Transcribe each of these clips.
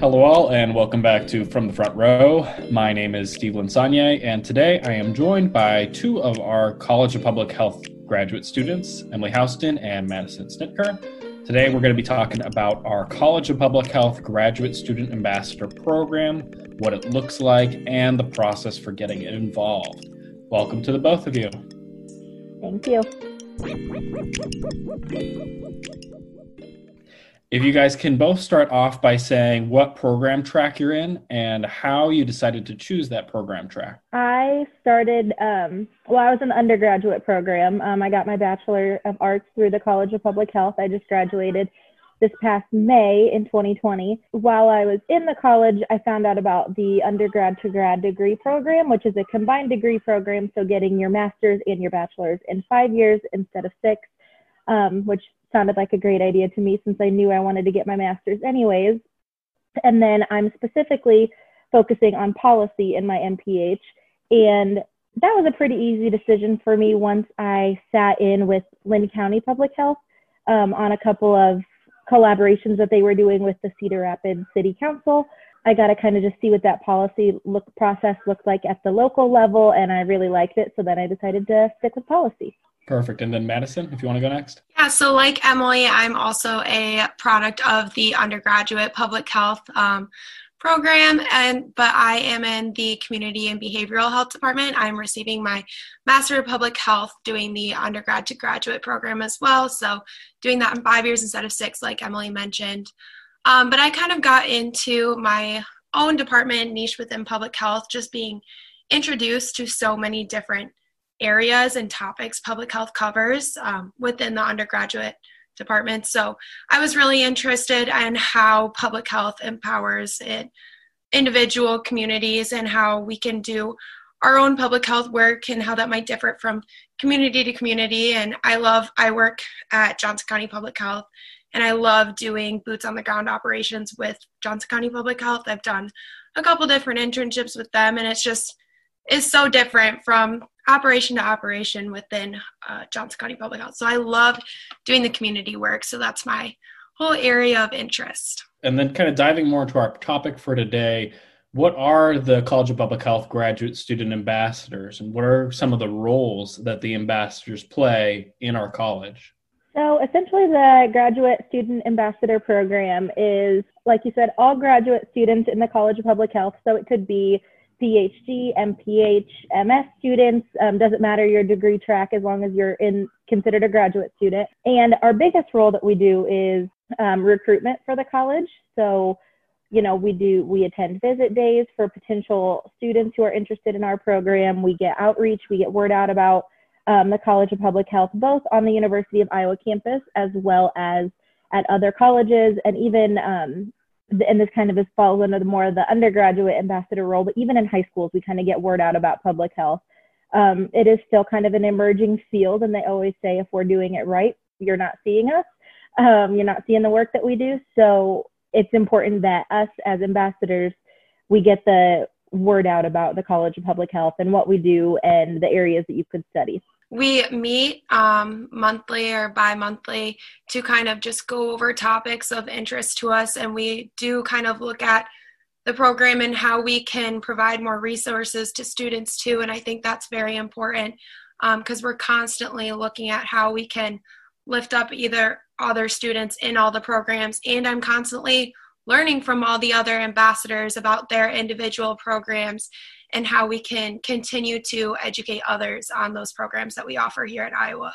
Hello, all, and welcome back to From the Front Row. My name is Steve Linsanye, and today I am joined by two of our College of Public Health graduate students, Emily Houston and Madison Snitker. Today we're going to be talking about our College of Public Health Graduate Student Ambassador Program, what it looks like, and the process for getting involved. Welcome to the both of you. Thank you. If you guys can both start off by saying what program track you're in and how you decided to choose that program track. I started, um, well, I was an undergraduate program. Um, I got my Bachelor of Arts through the College of Public Health. I just graduated this past May in 2020. While I was in the college, I found out about the undergrad to grad degree program, which is a combined degree program. So getting your master's and your bachelor's in five years instead of six, um, which sounded like a great idea to me since I knew I wanted to get my master's anyways. And then I'm specifically focusing on policy in my MPH. And that was a pretty easy decision for me once I sat in with Linn County Public Health um, on a couple of collaborations that they were doing with the Cedar Rapids City Council. I got to kind of just see what that policy look process looked like at the local level, and I really liked it. So then I decided to stick with policy. Perfect. And then Madison, if you want to go next. Yeah, so like Emily, I'm also a product of the undergraduate public health um, program, and but I am in the community and behavioral health department. I'm receiving my master of public health, doing the undergrad to graduate program as well. So doing that in five years instead of six, like Emily mentioned. Um, but I kind of got into my own department niche within public health, just being introduced to so many different areas and topics public health covers um, within the undergraduate department. So I was really interested in how public health empowers it, individual communities and how we can do our own public health work and how that might differ from community to community. And I love, I work at Johnson County Public Health and I love doing boots on the ground operations with Johnson County Public Health. I've done a couple different internships with them and it's just, is so different from operation to operation within uh, Johnson County Public Health. So I love doing the community work. So that's my whole area of interest. And then, kind of diving more into our topic for today, what are the College of Public Health graduate student ambassadors, and what are some of the roles that the ambassadors play in our college? So, essentially, the graduate student ambassador program is, like you said, all graduate students in the College of Public Health. So, it could be PhD, MPH, MS students. Um, doesn't matter your degree track as long as you're in considered a graduate student. And our biggest role that we do is um, recruitment for the college. So, you know, we do we attend visit days for potential students who are interested in our program. We get outreach. We get word out about um, the College of Public Health, both on the University of Iowa campus as well as at other colleges and even um, and this kind of is falls under the more of the undergraduate ambassador role, but even in high schools, we kind of get word out about public health. Um, it is still kind of an emerging field, and they always say if we're doing it right, you're not seeing us, um, you're not seeing the work that we do. So it's important that us as ambassadors, we get the word out about the College of Public Health and what we do and the areas that you could study we meet um, monthly or bi-monthly to kind of just go over topics of interest to us. And we do kind of look at the program and how we can provide more resources to students too. And i think that's very important because um, we're constantly looking at how we can lift up either other students in all the programs. And i'm constantly learning from all the other ambassadors about their individual programs and how we can continue to educate others on those programs that we offer here at Iowa.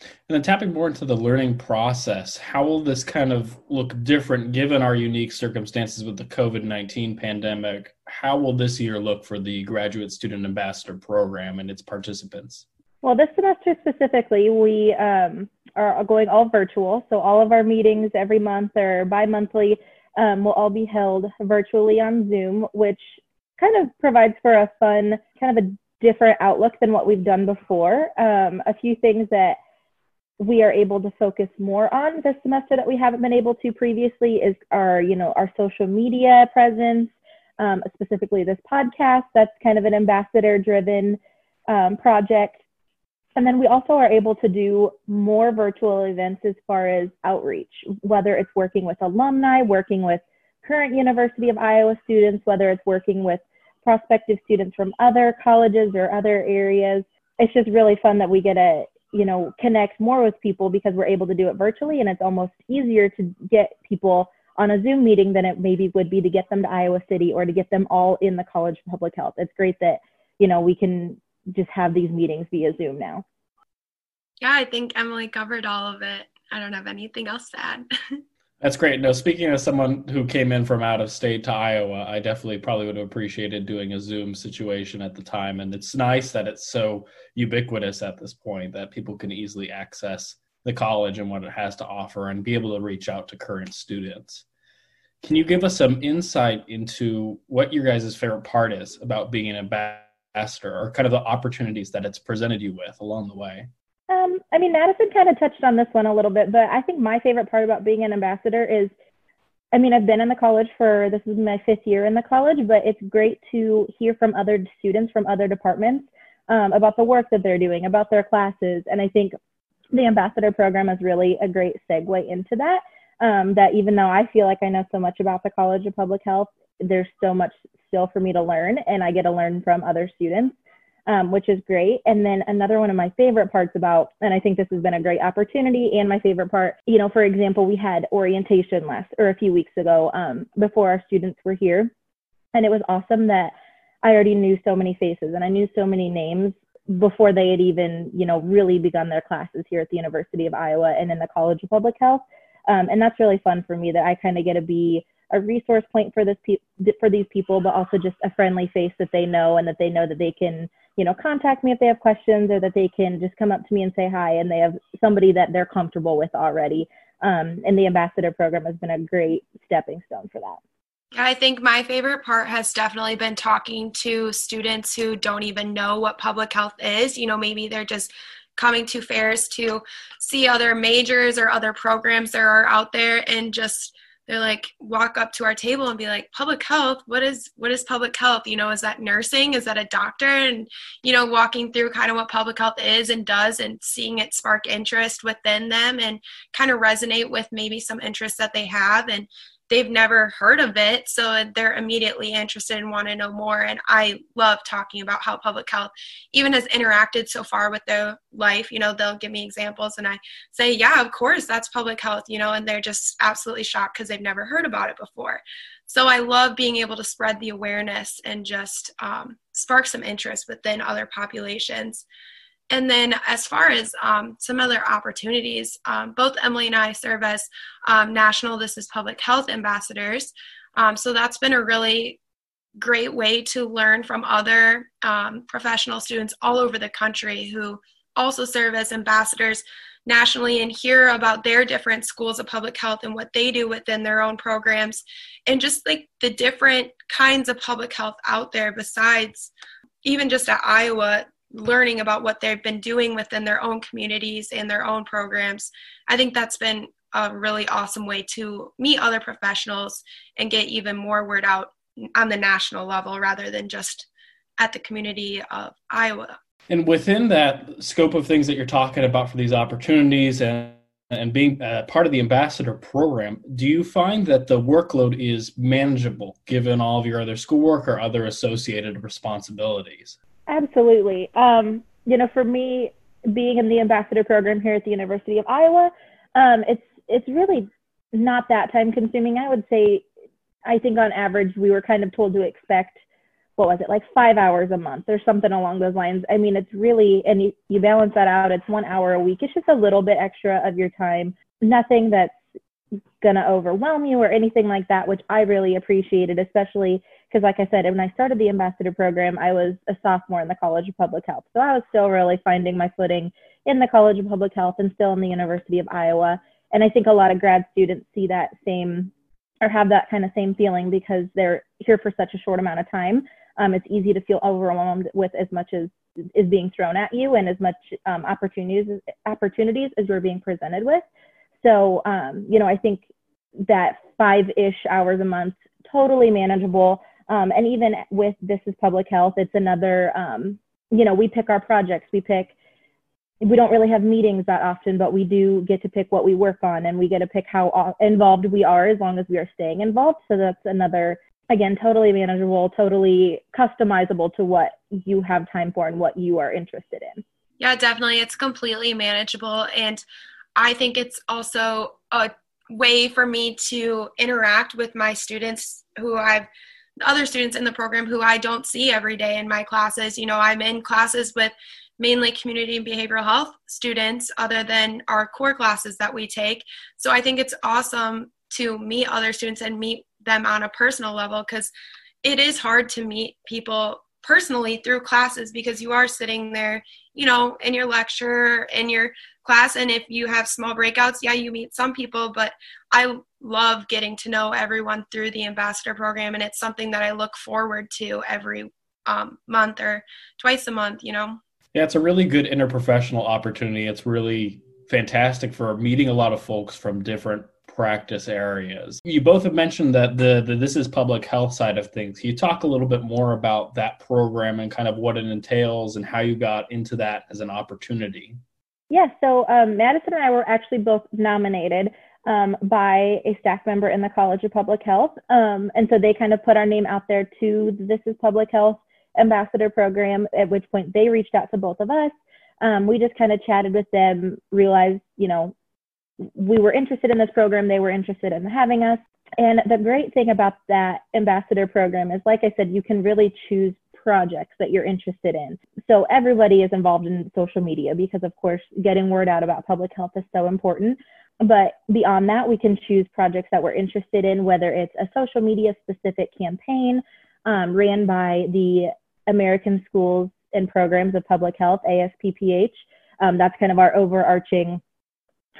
And then tapping more into the learning process, how will this kind of look different given our unique circumstances with the COVID 19 pandemic? How will this year look for the Graduate Student Ambassador Program and its participants? Well, this semester specifically, we um, are going all virtual. So all of our meetings every month or bi monthly um, will all be held virtually on Zoom, which kind of provides for a fun, kind of a different outlook than what we've done before. Um, a few things that we are able to focus more on this semester that we haven't been able to previously is our, you know, our social media presence, um, specifically this podcast. That's kind of an ambassador-driven um, project. And then we also are able to do more virtual events as far as outreach, whether it's working with alumni, working with current University of Iowa students, whether it's working with prospective students from other colleges or other areas. It's just really fun that we get to, you know, connect more with people because we're able to do it virtually and it's almost easier to get people on a Zoom meeting than it maybe would be to get them to Iowa City or to get them all in the College of Public Health. It's great that, you know, we can just have these meetings via Zoom now. Yeah, I think Emily covered all of it. I don't have anything else to add. That's great. No, speaking of someone who came in from out of state to Iowa, I definitely probably would have appreciated doing a Zoom situation at the time. And it's nice that it's so ubiquitous at this point that people can easily access the college and what it has to offer and be able to reach out to current students. Can you give us some insight into what your guys' favorite part is about being an ambassador or kind of the opportunities that it's presented you with along the way? Um, I mean, Madison kind of touched on this one a little bit, but I think my favorite part about being an ambassador is, I mean, I've been in the college for this is my fifth year in the college, but it's great to hear from other students from other departments um, about the work that they're doing, about their classes, and I think the ambassador program is really a great segue into that. Um, that even though I feel like I know so much about the College of Public Health, there's so much still for me to learn, and I get to learn from other students um, which is great. And then another one of my favorite parts about, and I think this has been a great opportunity, and my favorite part, you know, for example, we had orientation last or a few weeks ago um, before our students were here, and it was awesome that I already knew so many faces and I knew so many names before they had even, you know, really begun their classes here at the University of Iowa and in the College of Public Health. Um, and that's really fun for me that I kind of get to be a resource point for this pe- for these people, but also just a friendly face that they know and that they know that they can you know, contact me if they have questions or that they can just come up to me and say hi and they have somebody that they're comfortable with already. Um, and the ambassador program has been a great stepping stone for that. I think my favorite part has definitely been talking to students who don't even know what public health is. You know, maybe they're just coming to fairs to see other majors or other programs that are out there and just they're like walk up to our table and be like public health? What is what is public health? You know is that nursing? Is that a doctor? And you know walking through kind of what public health is and does and seeing it spark interest within them and kind of resonate with maybe some interests that they have. And they've never heard of it so they're immediately interested and want to know more and i love talking about how public health even has interacted so far with their life you know they'll give me examples and i say yeah of course that's public health you know and they're just absolutely shocked because they've never heard about it before. So i love being able to spread the awareness and just um, spark some interest within other populations and then, as far as um, some other opportunities, um, both Emily and I serve as um, national This is Public Health ambassadors. Um, so that's been a really great way to learn from other um, professional students all over the country who also serve as ambassadors nationally and hear about their different schools of public health and what they do within their own programs and just like the different kinds of public health out there besides even just at Iowa learning about what they've been doing within their own communities and their own programs. I think that's been a really awesome way to meet other professionals and get even more word out on the national level rather than just at the community of Iowa. And within that scope of things that you're talking about for these opportunities and and being uh, part of the ambassador program, do you find that the workload is manageable given all of your other schoolwork or other associated responsibilities? Absolutely. Um, you know, for me, being in the ambassador program here at the University of Iowa, um, it's it's really not that time consuming. I would say, I think on average we were kind of told to expect what was it like five hours a month or something along those lines. I mean, it's really and you, you balance that out. It's one hour a week. It's just a little bit extra of your time. Nothing that's gonna overwhelm you or anything like that, which I really appreciated, especially because like I said, when I started the ambassador program, I was a sophomore in the College of Public Health. So I was still really finding my footing in the College of Public Health and still in the University of Iowa. And I think a lot of grad students see that same or have that kind of same feeling because they're here for such a short amount of time. Um, it's easy to feel overwhelmed with as much as is being thrown at you and as much um, opportunities opportunities as you're being presented with. So, um, you know, I think that five-ish hours a month, totally manageable. Um, and even with This is Public Health, it's another, um, you know, we pick our projects. We pick, we don't really have meetings that often, but we do get to pick what we work on and we get to pick how involved we are as long as we are staying involved. So that's another, again, totally manageable, totally customizable to what you have time for and what you are interested in. Yeah, definitely. It's completely manageable. And I think it's also a way for me to interact with my students who I've other students in the program who I don't see every day in my classes. You know, I'm in classes with mainly community and behavioral health students other than our core classes that we take. So I think it's awesome to meet other students and meet them on a personal level because it is hard to meet people personally through classes because you are sitting there, you know, in your lecture, in your class. And if you have small breakouts, yeah, you meet some people, but I love getting to know everyone through the ambassador program. And it's something that I look forward to every um, month or twice a month, you know. Yeah, it's a really good interprofessional opportunity. It's really fantastic for meeting a lot of folks from different practice areas. You both have mentioned that the, the this is public health side of things. Can you talk a little bit more about that program and kind of what it entails and how you got into that as an opportunity? Yeah, so um, Madison and I were actually both nominated um, by a staff member in the College of Public Health. Um, and so they kind of put our name out there to This is Public Health ambassador program, at which point they reached out to both of us. Um, we just kind of chatted with them, realized, you know, we were interested in this program, they were interested in having us. And the great thing about that ambassador program is, like I said, you can really choose projects that you're interested in. So everybody is involved in social media because, of course, getting word out about public health is so important. But beyond that, we can choose projects that we're interested in, whether it's a social media specific campaign um, ran by the American Schools and Programs of Public Health, ASPPH. Um, that's kind of our overarching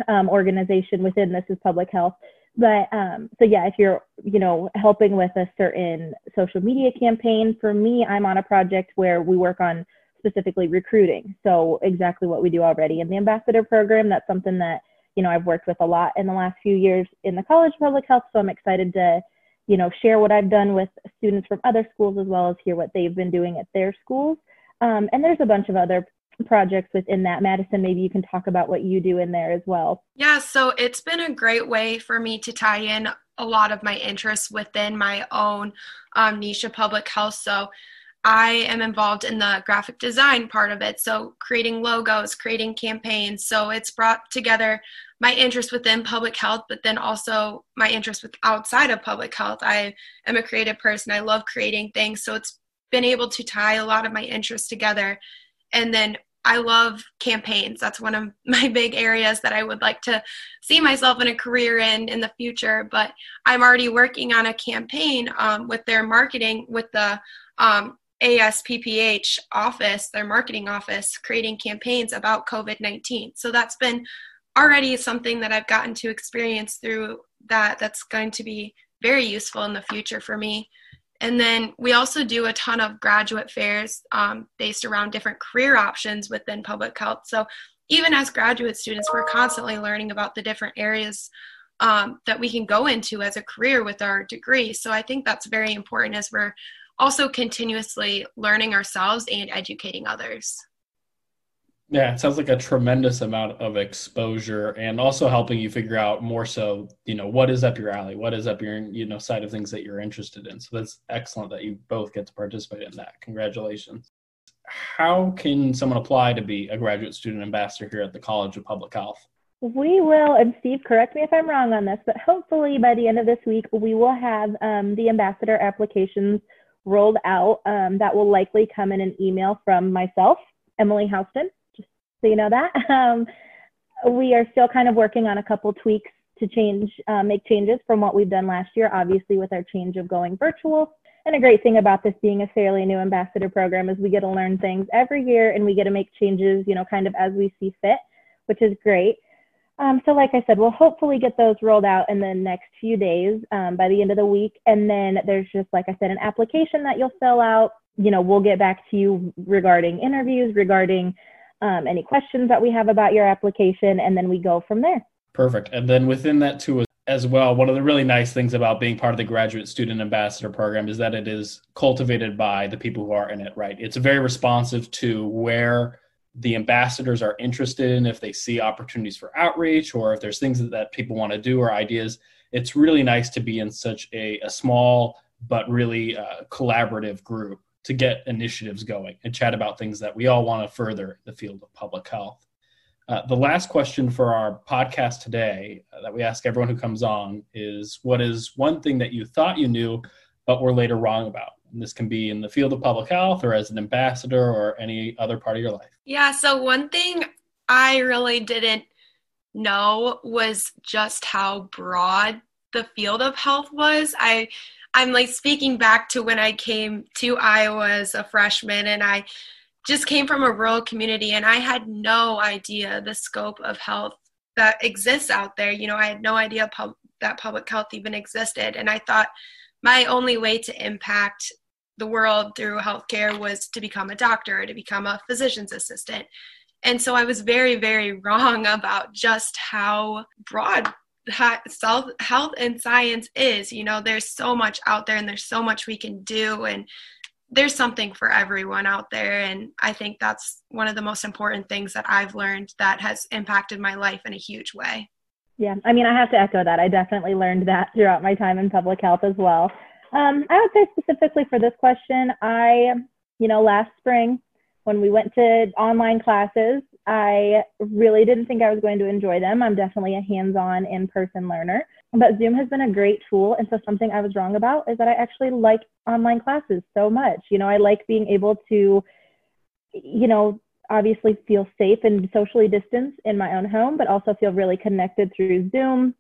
um, organization within this is public health. But um, so yeah, if you're you know helping with a certain social media campaign, for me, I'm on a project where we work on specifically recruiting. So exactly what we do already in the ambassador program. That's something that you know I've worked with a lot in the last few years in the College of Public Health. So I'm excited to you know, share what I've done with students from other schools as well as hear what they've been doing at their schools. Um, and there's a bunch of other projects within that. Madison, maybe you can talk about what you do in there as well. Yeah, so it's been a great way for me to tie in a lot of my interests within my own um, niche of public health. So I am involved in the graphic design part of it. So creating logos, creating campaigns. So it's brought together my interest within public health, but then also my interest with outside of public health. I am a creative person. I love creating things. So it's been able to tie a lot of my interests together. And then I love campaigns. That's one of my big areas that I would like to see myself in a career in in the future. But I'm already working on a campaign um, with their marketing, with the um, ASPPH office, their marketing office, creating campaigns about COVID 19. So that's been already something that I've gotten to experience through that that's going to be very useful in the future for me. And then we also do a ton of graduate fairs um, based around different career options within public health. So even as graduate students, we're constantly learning about the different areas um, that we can go into as a career with our degree. So I think that's very important as we're also continuously learning ourselves and educating others. Yeah, it sounds like a tremendous amount of exposure and also helping you figure out more so, you know, what is up your alley, what is up your, you know, side of things that you're interested in. So that's excellent that you both get to participate in that. Congratulations. How can someone apply to be a graduate student ambassador here at the College of Public Health? We will, and Steve, correct me if I'm wrong on this, but hopefully by the end of this week, we will have um, the ambassador applications rolled out. Um, that will likely come in an email from myself, Emily Houston just so you know that. Um, we are still kind of working on a couple tweaks to change, uh, make changes from what we've done last year, obviously with our change of going virtual. And a great thing about this being a fairly new ambassador program is we get to learn things every year and we get to make changes, you know, kind of as we see fit, which is great. Um, so like I said, we'll hopefully get those rolled out in the next few days um, by the end of the week. And then there's just, like I said, an application that you'll fill out. You know, we'll get back to you regarding interviews, regarding um, any questions that we have about your application, and then we go from there. Perfect. And then within that too as well, one of the really nice things about being part of the graduate student ambassador program is that it is cultivated by the people who are in it, right? It's very responsive to where the ambassadors are interested in, if they see opportunities for outreach, or if there's things that, that people want to do or ideas. It's really nice to be in such a, a small but really uh, collaborative group to get initiatives going and chat about things that we all want to further the field of public health. Uh, the last question for our podcast today uh, that we ask everyone who comes on is what is one thing that you thought you knew but were later wrong about? This can be in the field of public health or as an ambassador or any other part of your life. Yeah, so one thing I really didn't know was just how broad the field of health was. I I'm like speaking back to when I came to Iowa as a freshman and I just came from a rural community and I had no idea the scope of health that exists out there. You know, I had no idea pub- that public health even existed. And I thought my only way to impact the world through healthcare was to become a doctor, to become a physician's assistant. And so I was very, very wrong about just how broad health and science is. You know, there's so much out there and there's so much we can do. And there's something for everyone out there and i think that's one of the most important things that i've learned that has impacted my life in a huge way yeah i mean i have to echo that i definitely learned that throughout my time in public health as well um, i would say specifically for this question i you know last spring when we went to online classes i really didn't think i was going to enjoy them i'm definitely a hands-on in-person learner but Zoom has been a great tool. And so something I was wrong about is that I actually like online classes so much. You know, I like being able to, you know, obviously feel safe and socially distanced in my own home, but also feel really connected through Zoom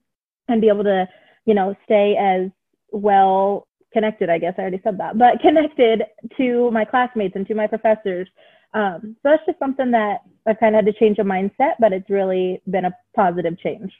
and be able to, you know, stay as well connected, I guess I already said that, but connected to my classmates and to my professors. Um, so that's just something that I've kind of had to change a mindset, but it's really been a positive change.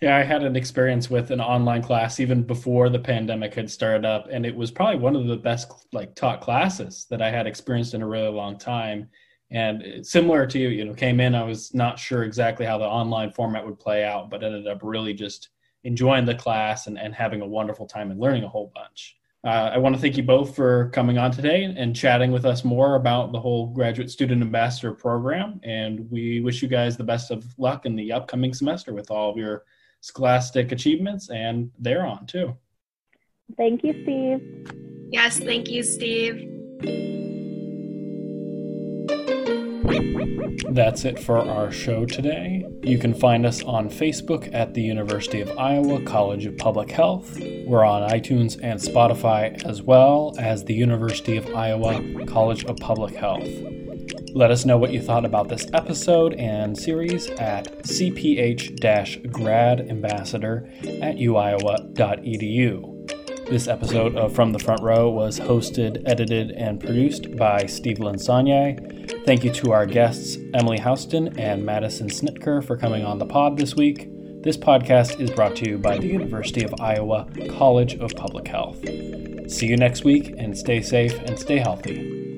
Yeah, I had an experience with an online class even before the pandemic had started up, and it was probably one of the best like taught classes that I had experienced in a really long time. And similar to you, you know, came in, I was not sure exactly how the online format would play out, but ended up really just enjoying the class and, and having a wonderful time and learning a whole bunch. Uh, I want to thank you both for coming on today and chatting with us more about the whole graduate student ambassador program. And we wish you guys the best of luck in the upcoming semester with all of your scholastic achievements and they're on too. Thank you, Steve. Yes, thank you, Steve. That's it for our show today. You can find us on Facebook at the University of Iowa College of Public Health. We're on iTunes and Spotify as well as the University of Iowa College of Public Health. Let us know what you thought about this episode and series at cph gradambassador at uiowa.edu. This episode of From the Front Row was hosted, edited, and produced by Steve Linsanye. Thank you to our guests, Emily Houston and Madison Snitker, for coming on the pod this week. This podcast is brought to you by the University of Iowa College of Public Health. See you next week and stay safe and stay healthy.